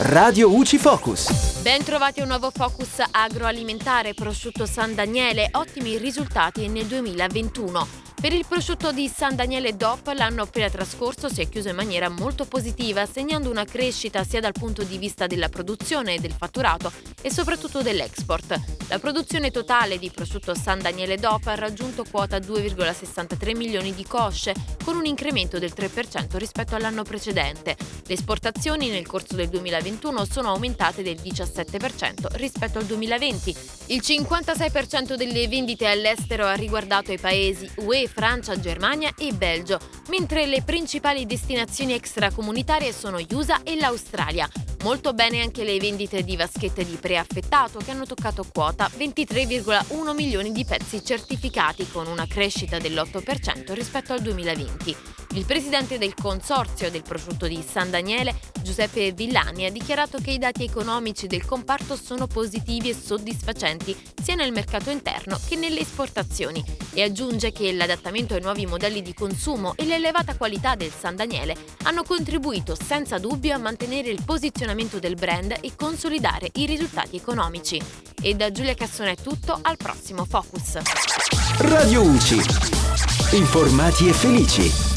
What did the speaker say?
Radio UCI Focus. Ben trovati a un nuovo focus agroalimentare prosciutto San Daniele, ottimi risultati nel 2021. Per il prosciutto di San Daniele DOP l'anno appena trascorso si è chiuso in maniera molto positiva, segnando una crescita sia dal punto di vista della produzione e del fatturato e soprattutto dell'export. La produzione totale di prosciutto San Daniele DOP ha raggiunto quota 2,63 milioni di cosce, con un incremento del 3% rispetto all'anno precedente. Le esportazioni nel corso del 2021 sono aumentate del 17% rispetto al 2020. Il 56% delle vendite all'estero ha riguardato i paesi UE Francia, Germania e Belgio, mentre le principali destinazioni extracomunitarie sono gli USA e l'Australia. Molto bene anche le vendite di vaschette di preaffettato che hanno toccato quota 23,1 milioni di pezzi certificati con una crescita dell'8% rispetto al 2020. Il presidente del consorzio del prosciutto di San Daniele, Giuseppe Villani, ha dichiarato che i dati economici del comparto sono positivi e soddisfacenti sia nel mercato interno che nelle esportazioni e aggiunge che l'adattamento ai nuovi modelli di consumo e l'elevata qualità del San Daniele hanno contribuito senza dubbio a mantenere il posizionamento del brand e consolidare i risultati economici. E da Giulia Cassone è tutto, al prossimo Focus. Radio UCI. Informati e felici.